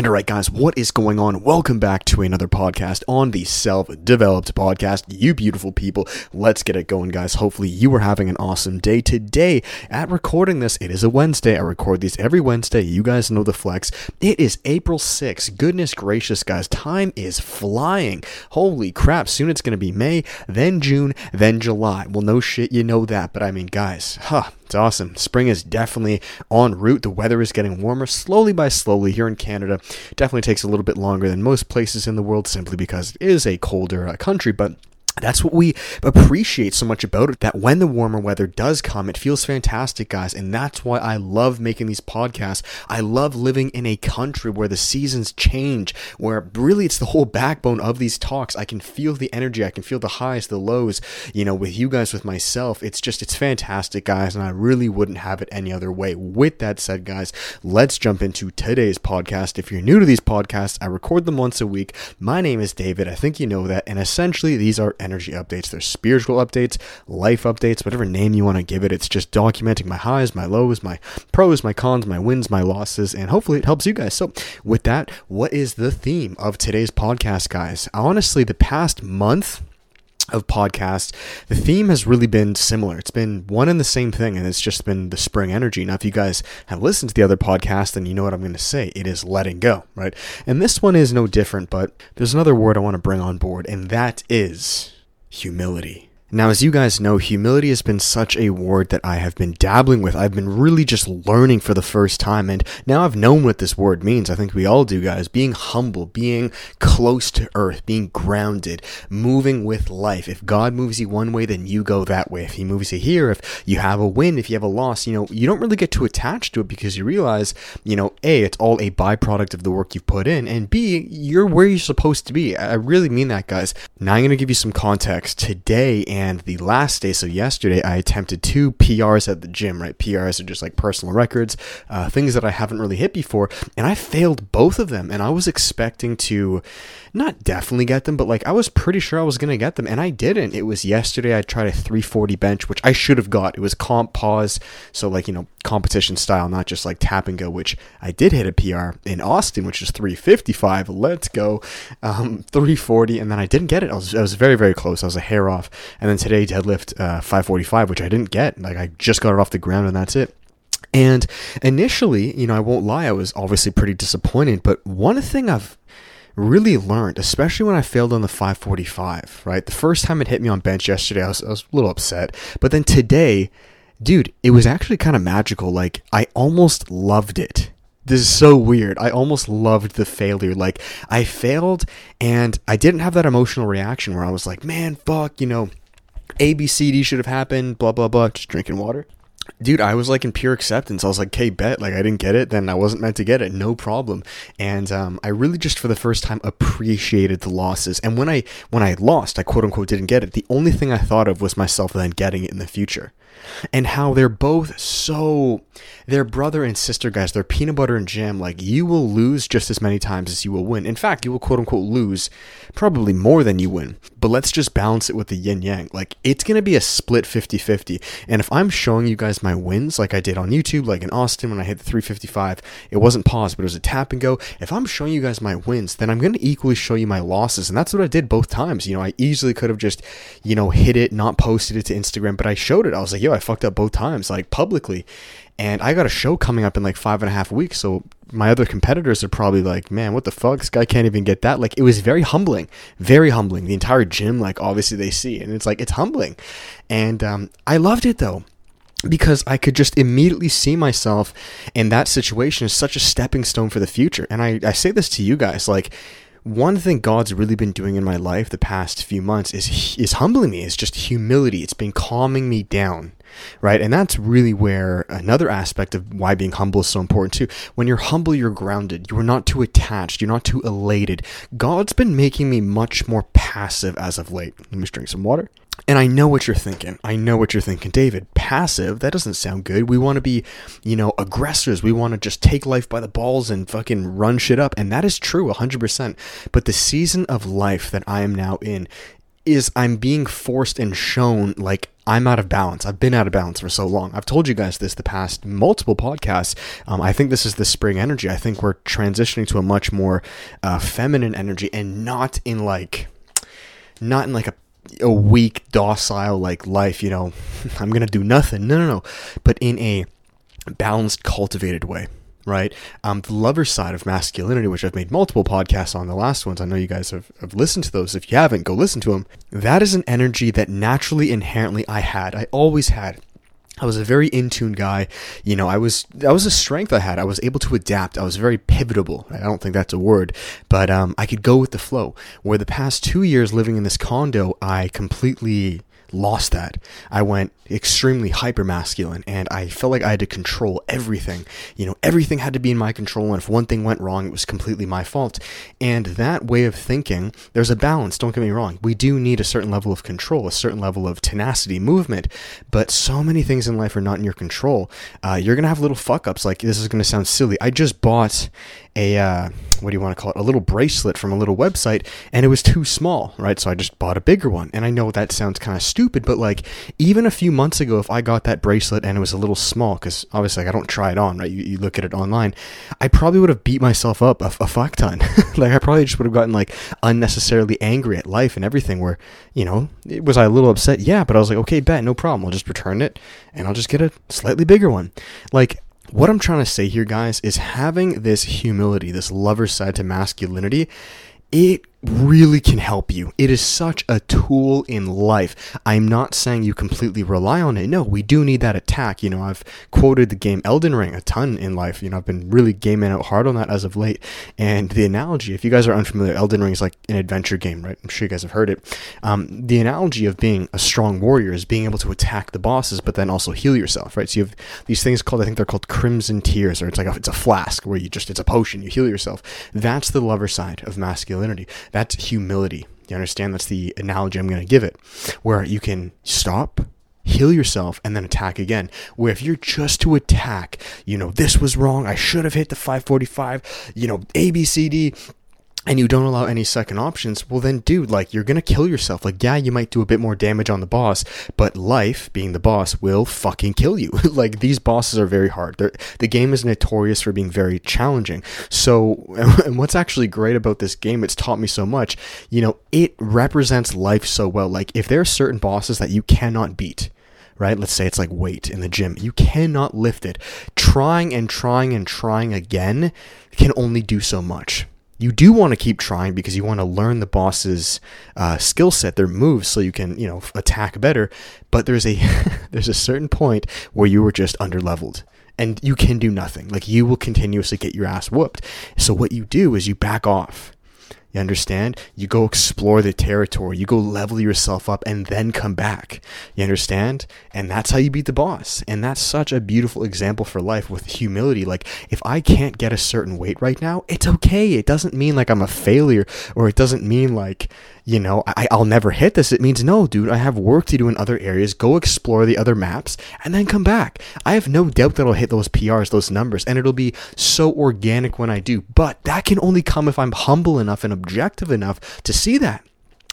And all right, guys, what is going on? Welcome back to another podcast on the Self Developed Podcast. You beautiful people, let's get it going, guys. Hopefully, you are having an awesome day today. At recording this, it is a Wednesday. I record these every Wednesday. You guys know the flex. It is April 6th. Goodness gracious, guys, time is flying. Holy crap, soon it's going to be May, then June, then July. Well, no shit, you know that, but I mean, guys, huh, it's awesome. Spring is definitely en route. The weather is getting warmer slowly by slowly here in Canada. Definitely takes a little bit longer than most places in the world simply because it is a colder uh, country, but that's what we appreciate so much about it that when the warmer weather does come it feels fantastic guys. And that's why i love making these podcasts. I love living in a country where the seasons change where really it's the whole backbone of these talks. I can feel the energy. I can feel the highs the lows you know with you guys with myself. It's just it's fantastic guys and i really wouldn't have it any other way. With that said guys let's jump into today's podcast. If you're new to these podcasts i record them once a week. My name is david. I think you know that. And essentially these are energy updates. There's spiritual updates, life updates, whatever name you want to give it. It's just documenting my highs, my lows, my pros, my cons, my wins, my losses, and hopefully it helps you guys. So, with that, what is the theme of today's podcast, guys? Honestly, the past month, of podcasts, the theme has really been similar. It's been one and the same thing, and it's just been the spring energy. Now, if you guys have listened to the other podcast, then you know what I'm going to say. It is letting go, right? And this one is no different, but there's another word I want to bring on board, and that is humility. Now, as you guys know, humility has been such a word that I have been dabbling with. I've been really just learning for the first time, and now I've known what this word means. I think we all do, guys. Being humble, being close to earth, being grounded, moving with life. If God moves you one way, then you go that way. If He moves you here, if you have a win, if you have a loss, you know, you don't really get too attached to it because you realize, you know, A, it's all a byproduct of the work you've put in, and B, you're where you're supposed to be. I really mean that, guys. Now, I'm going to give you some context. Today, and the last day, so yesterday, I attempted two PRs at the gym, right? PRs are just like personal records, uh, things that I haven't really hit before, and I failed both of them. And I was expecting to not definitely get them, but like I was pretty sure I was going to get them, and I didn't. It was yesterday, I tried a 340 bench, which I should have got. It was comp pause, so like, you know, competition style, not just like tap and go, which I did hit a PR in Austin, which is 355. Let's go. Um, 340, and then I didn't get it. I was, I was very, very close. I was a hair off. And then today, deadlift uh, 545, which I didn't get. Like, I just got it off the ground, and that's it. And initially, you know, I won't lie, I was obviously pretty disappointed. But one thing I've really learned, especially when I failed on the 545, right? The first time it hit me on bench yesterday, I was, I was a little upset. But then today, dude, it was actually kind of magical. Like, I almost loved it. This is so weird. I almost loved the failure. Like, I failed and I didn't have that emotional reaction where I was like, man, fuck, you know, ABCD should have happened, blah, blah, blah, just drinking water dude, I was like in pure acceptance. I was like, okay, bet. Like, I didn't get it, then I wasn't meant to get it. No problem. And um, I really just for the first time appreciated the losses. And when I when I lost, I quote unquote didn't get it. The only thing I thought of was myself then getting it in the future and how they're both so they're brother and sister guys they're peanut butter and jam like you will lose just as many times as you will win. In fact you will quote unquote lose probably more than you win. But let's just balance it with the yin yang. Like it's going to be a split 50-50 and if i'm showing you guys my wins like i did on youtube like in austin when i hit the 355 it wasn't pause but it was a tap and go. If i'm showing you guys my wins then i'm going to equally show you my losses. And that's what i did both times. You know i easily could have just you know hit it not posted it to instagram but i showed it. I was like yo I fucked up both times, like publicly. And I got a show coming up in like five and a half weeks. So my other competitors are probably like, man, what the fuck? This guy can't even get that. Like, it was very humbling, very humbling. The entire gym, like, obviously they see, and it's like, it's humbling. And um, I loved it though because I could just immediately see myself in that situation as such a stepping stone for the future. And I, I say this to you guys like, one thing God's really been doing in my life the past few months is is humbling me. It's just humility. It's been calming me down, right? And that's really where another aspect of why being humble is so important too. When you're humble, you're grounded. You're not too attached. You're not too elated. God's been making me much more passive as of late. Let me drink some water. And I know what you're thinking. I know what you're thinking, David. Passive, that doesn't sound good. We want to be, you know, aggressors. We want to just take life by the balls and fucking run shit up. And that is true 100%. But the season of life that I am now in is I'm being forced and shown like I'm out of balance. I've been out of balance for so long. I've told you guys this the past multiple podcasts. Um, I think this is the spring energy. I think we're transitioning to a much more uh, feminine energy and not in like, not in like a a weak, docile like life, you know, I'm gonna do nothing. No, no, no. But in a balanced, cultivated way right? Um, the lover side of masculinity, which I've made multiple podcasts on the last ones. I know you guys have, have listened to those. If you haven't, go listen to them. That is an energy that naturally, inherently, I had. I always had. I was a very in tune guy. You know, I was that was a strength I had. I was able to adapt. I was very pivotable. I don't think that's a word, but um, I could go with the flow. Where the past two years living in this condo, I completely lost that. I went extremely hyper masculine and I felt like I had to control everything. You know, everything had to be in my control, and if one thing went wrong, it was completely my fault. And that way of thinking, there's a balance, don't get me wrong. We do need a certain level of control, a certain level of tenacity, movement, but so many things in life are not in your control. Uh, you're going to have little fuck ups. Like, this is going to sound silly. I just bought a uh, what do you want to call it a little bracelet from a little website and it was too small right? So i just bought a bigger one. And i know that sounds kind of stupid but like even a few months ago if i got that bracelet and it was a little small because obviously like, i don't try it on right? You, you, look at it online i probably would have beat myself up a, a fuck ton. Like i probably just would have gotten like unnecessarily angry at life and everything where you know was i a little upset? Yeah but i was like okay bet no problem. I'll just return it and i'll just get a slightly bigger one. Like what I'm trying to say here, guys, is having this humility, this lover side to masculinity, it really can help you. It is such a tool in life. I'm not saying you completely rely on it. No, we do need that attack. You know, I've quoted the game Elden Ring a ton in life. You know, I've been really gaming out hard on that as of late. And the analogy, if you guys are unfamiliar, Elden Ring is like an adventure game, right? I'm sure you guys have heard it. Um, the analogy of being a strong warrior is being able to attack the bosses, but then also heal yourself, right? So you have these things called, I think they're called crimson tears, or it's like a, it's a flask where you just, it's a potion, you heal yourself. That's the lover side of masculinity that's humility. You understand? That's the analogy I'm going to give it, where you can stop, heal yourself, and then attack again. Where if you're just to attack, you know, this was wrong, I should have hit the 545, you know, A, B, C, D, and you don't allow any second options, well then dude, like you're gonna kill yourself. Like, yeah, you might do a bit more damage on the boss, but life, being the boss, will fucking kill you. like these bosses are very hard. They're, the game is notorious for being very challenging. So and what's actually great about this game, it's taught me so much, you know, it represents life so well. Like if there are certain bosses that you cannot beat, right? Let's say it's like weight in the gym. You cannot lift it. Trying and trying and trying again can only do so much you do want to keep trying because you want to learn the boss's uh, skill set, their moves, so you can you know attack better. But there's a there's a certain point where you were just underleveled and you can do nothing. Like you will continuously get your ass whooped. So what you do is you back off you understand? You go explore the territory, you go level yourself up, and then come back. You understand? And that's how you beat the boss. And that's such a beautiful example for life with humility. Like, if I can't get a certain weight right now, it's okay. It doesn't mean like I'm a failure, or it doesn't mean like, you know, I, I'll never hit this. It means, no, dude, I have work to do in other areas. Go explore the other maps and then come back. I have no doubt that I'll hit those PRs, those numbers, and it'll be so organic when I do. But that can only come if I'm humble enough and objective enough to see that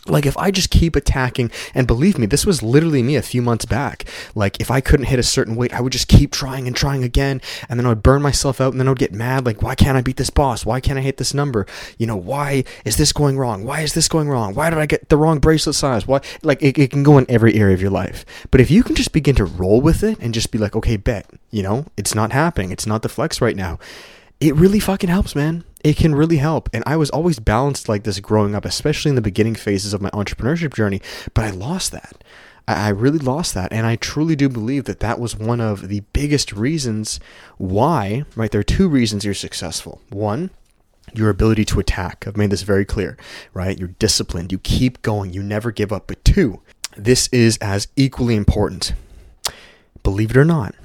like if I just keep attacking, and believe me, this was literally me a few months back. Like if I couldn't hit a certain weight, I would just keep trying and trying again, and then I would burn myself out, and then I would get mad. Like why can't I beat this boss? Why can't I hit this number? You know why is this going wrong? Why is this going wrong? Why did I get the wrong bracelet size? Why? Like it, it can go in every area of your life. But if you can just begin to roll with it and just be like, okay, bet, you know, it's not happening. It's not the flex right now. It really fucking helps, man it can really help. And I was always balanced like this growing up, especially in the beginning phases of my entrepreneurship journey, but I lost that. I really lost that. And I truly do believe that that was one of the biggest reasons why, right? There are two reasons you're successful. One, your ability to attack. I've made this very clear, right? You're disciplined. You keep going. You never give up. But two, this is as equally important. Believe it or not,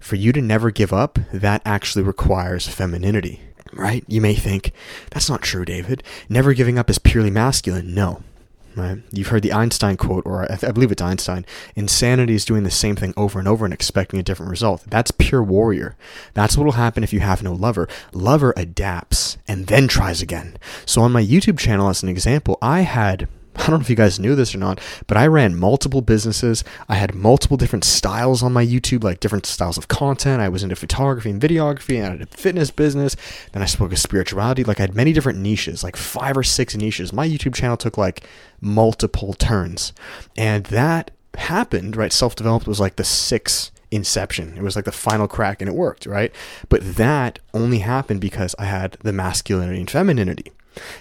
for you to never give up, that actually requires femininity right? You may think, that's not true, David. Never giving up is purely masculine. No. Right? You've heard the Einstein quote, or I, I believe it's Einstein insanity is doing the same thing over and over and expecting a different result. That's pure warrior. That's what will happen if you have no lover. Lover adapts and then tries again. So, on my YouTube channel, as an example, I had I don't know if you guys knew this or not, but I ran multiple businesses. I had multiple different styles on my YouTube, like different styles of content. I was into photography and videography, and I had a fitness business. Then I spoke of spirituality. Like I had many different niches, like five or six niches. My YouTube channel took like multiple turns. And that happened, right? Self developed was like the six inception. It was like the final crack and it worked, right? But that only happened because I had the masculinity and femininity.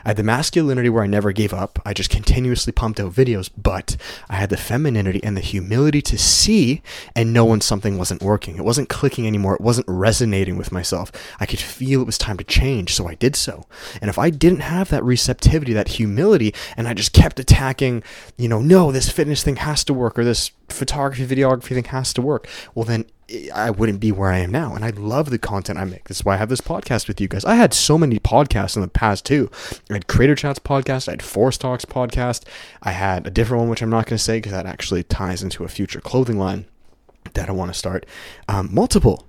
I had the masculinity where I never gave up. I just continuously pumped out videos, but I had the femininity and the humility to see and know when something wasn't working. It wasn't clicking anymore. It wasn't resonating with myself. I could feel it was time to change, so I did so. And if I didn't have that receptivity, that humility, and I just kept attacking, you know, no, this fitness thing has to work or this photography, videography thing has to work, well, then I wouldn't be where I am now. And I love the content I make. This is why I have this podcast with you guys. I had so many podcasts in the past too. I had Creator Chats podcast, I had Force Talks podcast, I had a different one which I'm not going to say because that actually ties into a future clothing line that I want to start. Um, multiple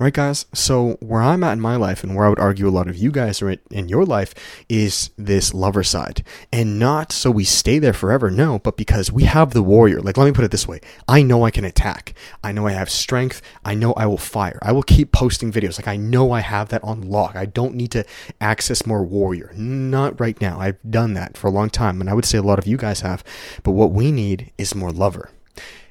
Right, guys? So, where I'm at in my life, and where I would argue a lot of you guys are in your life, is this lover side. And not so we stay there forever, no, but because we have the warrior. Like, let me put it this way I know I can attack. I know I have strength. I know I will fire. I will keep posting videos. Like, I know I have that on lock. I don't need to access more warrior. Not right now. I've done that for a long time. And I would say a lot of you guys have. But what we need is more lover.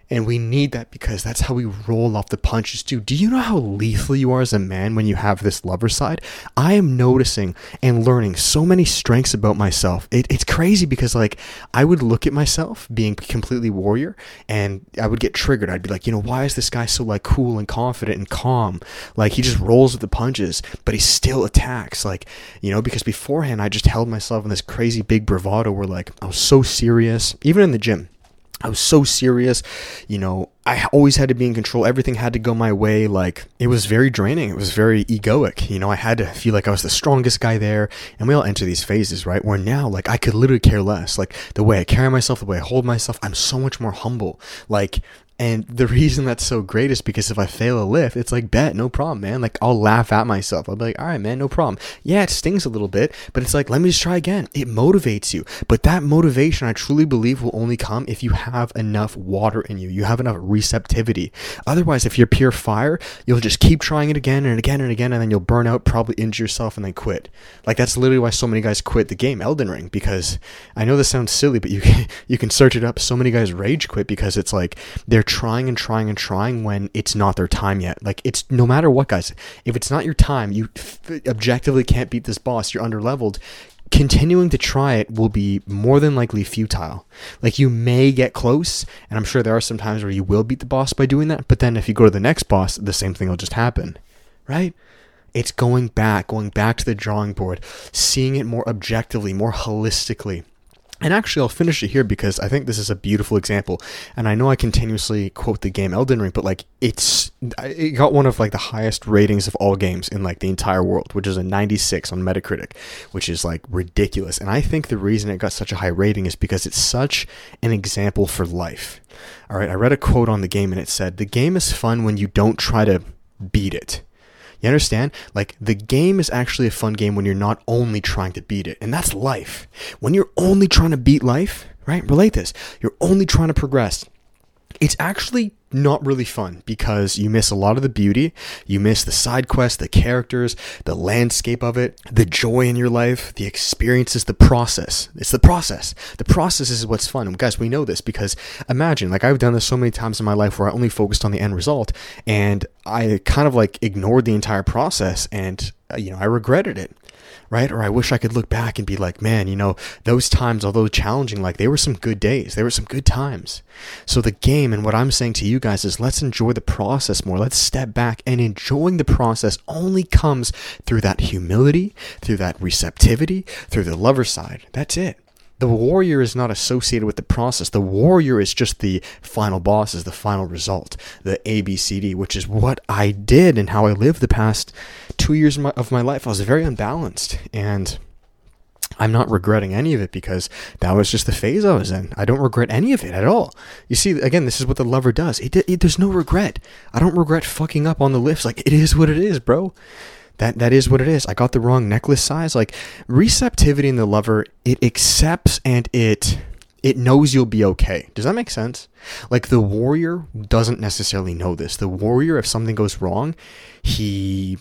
And we need that because that's how we roll off the punches too. Do you know how lethal you are as a man when you have this lover side? I am noticing and learning so many strengths about myself. It, it's crazy because like I would look at myself being completely warrior and I would get triggered. I'd be like, you know, why is this guy so like cool and confident and calm? Like he just rolls with the punches, but he still attacks. Like, you know, because beforehand I just held myself in this crazy big bravado where like I was so serious, even in the gym I was so serious, you know, I always had to be in control. Everything had to go my way. Like, it was very draining. It was very egoic. You know, I had to feel like I was the strongest guy there. And we all enter these phases, right? Where now, like, I could literally care less. Like, the way I carry myself, the way I hold myself, I'm so much more humble. Like, and the reason that's so great is because if I fail a lift, it's like, bet, no problem, man. Like, I'll laugh at myself. I'll be like, all right, man, no problem. Yeah, it stings a little bit, but it's like, let me just try again. It motivates you. But that motivation, I truly believe, will only come if you have enough water in you. You have enough receptivity. Otherwise, if you're pure fire, you'll just keep trying it again and again and again, and then you'll burn out, probably injure yourself, and then quit. Like, that's literally why so many guys quit the game, Elden Ring, because I know this sounds silly, but you can, you can search it up. So many guys rage quit because it's like they're trying and trying and trying when it's not their time yet. Like it's no matter what, guys. If it's not your time, you objectively can't beat this boss. You're underleveled. Continuing to try it will be more than likely futile. Like you may get close, and I'm sure there are some times where you will beat the boss by doing that. But then if you go to the next boss, the same thing will just happen, right? It's going back, going back to the drawing board, seeing it more objectively, more holistically. And actually, I'll finish it here because I think this is a beautiful example. And I know I continuously quote the game Elden Ring, but like it's it got one of like the highest ratings of all games in like the entire world, which is a 96 on Metacritic, which is like ridiculous. And I think the reason it got such a high rating is because it's such an example for life. All right, I read a quote on the game and it said, "The game is fun when you don't try to beat it." You understand? Like the game is actually a fun game when you're not only trying to beat it. And that's life. When you're only trying to beat life, right? Relate this. You're only trying to progress. It's actually not really fun because you miss a lot of the beauty. You miss the side quests, the characters, the landscape of it, the joy in your life, the experiences, the process. It's the process. The process is what's fun. Guys, we know this because imagine, like I've done this so many times in my life where I only focused on the end result and I kind of like ignored the entire process and, uh, you know, I regretted it right? Or I wish I could look back and be like, man, you know, those times, although challenging, like they were some good days. They were some good times. So the game and what I'm saying to you guys is let's enjoy the process more. Let's step back and enjoying the process only comes through that humility, through that receptivity, through the lover side. That's it. The warrior is not associated with the process. The warrior is just the final boss, is the final result, the ABCD, which is what I did and how I lived the past two years of my, life. I was very unbalanced and I'm not regretting any of it because that was just the phase I was in. I don't regret any of it at all. You see, again, this is what the lover does. It, it, there's no regret. I don't regret fucking up on the lifts. Like, it is what it is, bro that that is what it is. I got the wrong necklace size. Like receptivity in the lover, it accepts and it it knows you'll be okay. Does that make sense? Like the warrior doesn't necessarily know this. The warrior, if something goes wrong, he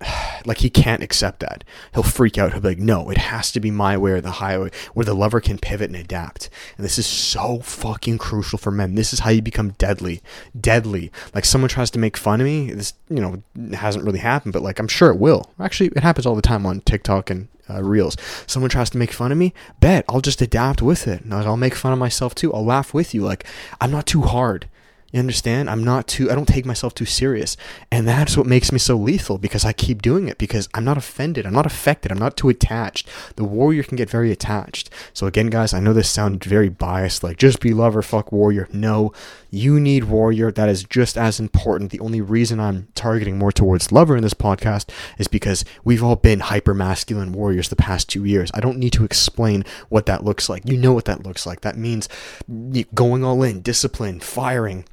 like he can't accept that. He'll freak out. He'll be like, "No, it has to be my way or the highway, where the lover can pivot and adapt." And this is so fucking crucial for men. This is how you become deadly, deadly. Like someone tries to make fun of me. This, you know, hasn't really happened, but like I'm sure it will. Actually, it happens all the time on TikTok and uh, reels. Someone tries to make fun of me. Bet I'll just adapt with it. I'll make fun of myself too. I'll laugh with you. Like I'm not too hard. You understand? I'm not too, I don't take myself too serious. And that's what makes me so lethal because I keep doing it because I'm not offended. I'm not affected. I'm not too attached. The warrior can get very attached. So, again, guys, I know this sounded very biased, like just be lover, fuck warrior. No, you need warrior. That is just as important. The only reason I'm targeting more towards lover in this podcast is because we've all been hyper masculine warriors the past two years. I don't need to explain what that looks like. You know what that looks like. That means going all in, discipline, firing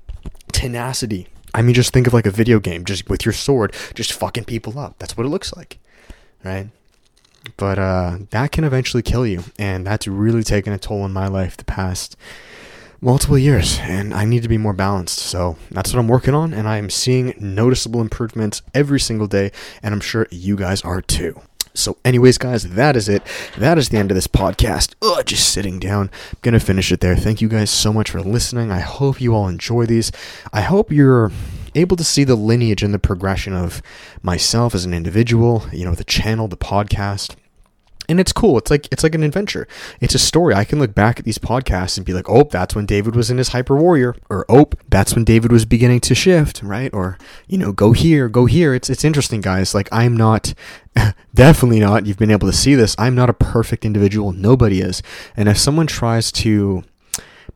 tenacity. I mean, just think of like a video game, just with your sword, just fucking people up. That's what it looks like, right? But uh, that can eventually kill you, and that's really taken a toll on my life the past multiple years, and I need to be more balanced. So that's what I'm working on, and I am seeing noticeable improvements every single day, and I'm sure you guys are too. So, anyways, guys, that is it. That is the end of this podcast. Ugh, just sitting down. I'm to finish it there. Thank you guys so much for listening. I hope you all enjoy these. I hope you're able to see the lineage and the progression of myself as an individual, you know, the channel, the podcast and it's cool. It's like it's like an adventure. It's a story. I can look back at these podcasts and be like, "Oh, that's when David was in his hyper warrior," or "Oh, that's when David was beginning to shift," right? Or you know, go here, go here. It's it's interesting, guys. Like I'm not definitely not. You've been able to see this. I'm not a perfect individual. Nobody is. And if someone tries to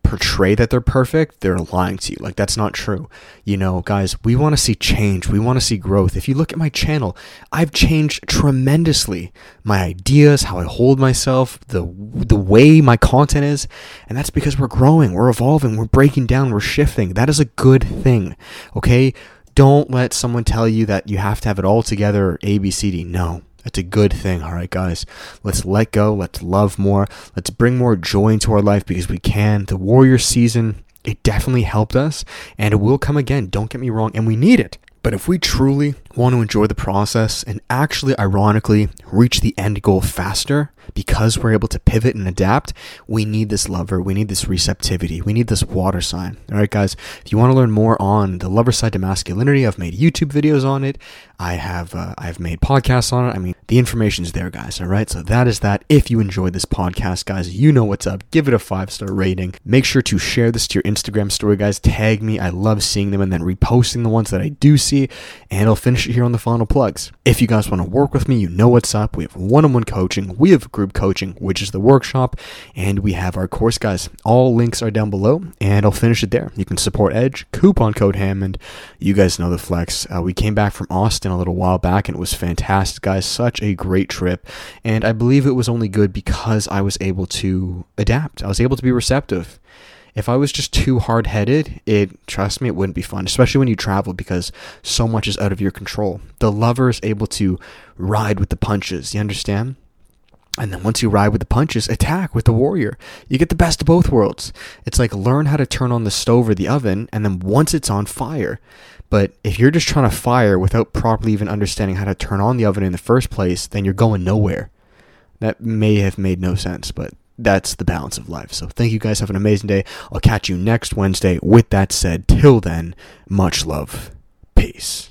portray that they're perfect, they're lying to you. Like that's not true. You know, guys, we want to see change. We want to see growth. If you look at my channel, I've changed tremendously. My ideas, how I hold myself, the the way my content is, and that's because we're growing, we're evolving, we're breaking down, we're shifting. That is a good thing. Okay? Don't let someone tell you that you have to have it all together A B C D. No. That's a good thing, all right, guys. Let's let go. Let's love more. Let's bring more joy into our life because we can. The Warrior season, it definitely helped us, and it will come again. Don't get me wrong, and we need it. But if we truly want to enjoy the process and actually, ironically, reach the end goal faster because we're able to pivot and adapt, we need this lover. We need this receptivity. We need this water sign. All right, guys. If you want to learn more on the lover side to masculinity, I've made YouTube videos on it. I have uh, I've made podcasts on it. I mean, the information's there, guys. All right. So that is that. If you enjoyed this podcast, guys, you know what's up. Give it a five star rating. Make sure to share this to your Instagram story, guys. Tag me. I love seeing them and then reposting the ones that I do see. And I'll finish it here on the final plugs. If you guys want to work with me, you know what's up. We have one on one coaching. We have group coaching, which is the workshop, and we have our course, guys. All links are down below, and I'll finish it there. You can support Edge, coupon code Hammond. You guys know the flex. Uh, we came back from Austin a little while back, and it was fantastic, guys. Such a great trip, and I believe it was only good because I was able to adapt. I was able to be receptive if I was just too hard headed, it trust me, it wouldn't be fun, especially when you travel because so much is out of your control. The lover is able to ride with the punches. You understand? And then once you ride with the punches, attack with the warrior. You get the best of both worlds. It's like learn how to turn on the stove or the oven, and then once it's on fire. But if you're just trying to fire without properly even understanding how to turn on the oven in the first place, then you're going nowhere. That may have made no sense, but that's the balance of life. So thank you guys. Have an amazing day. I'll catch you next Wednesday. With that said, till then, much love. Peace.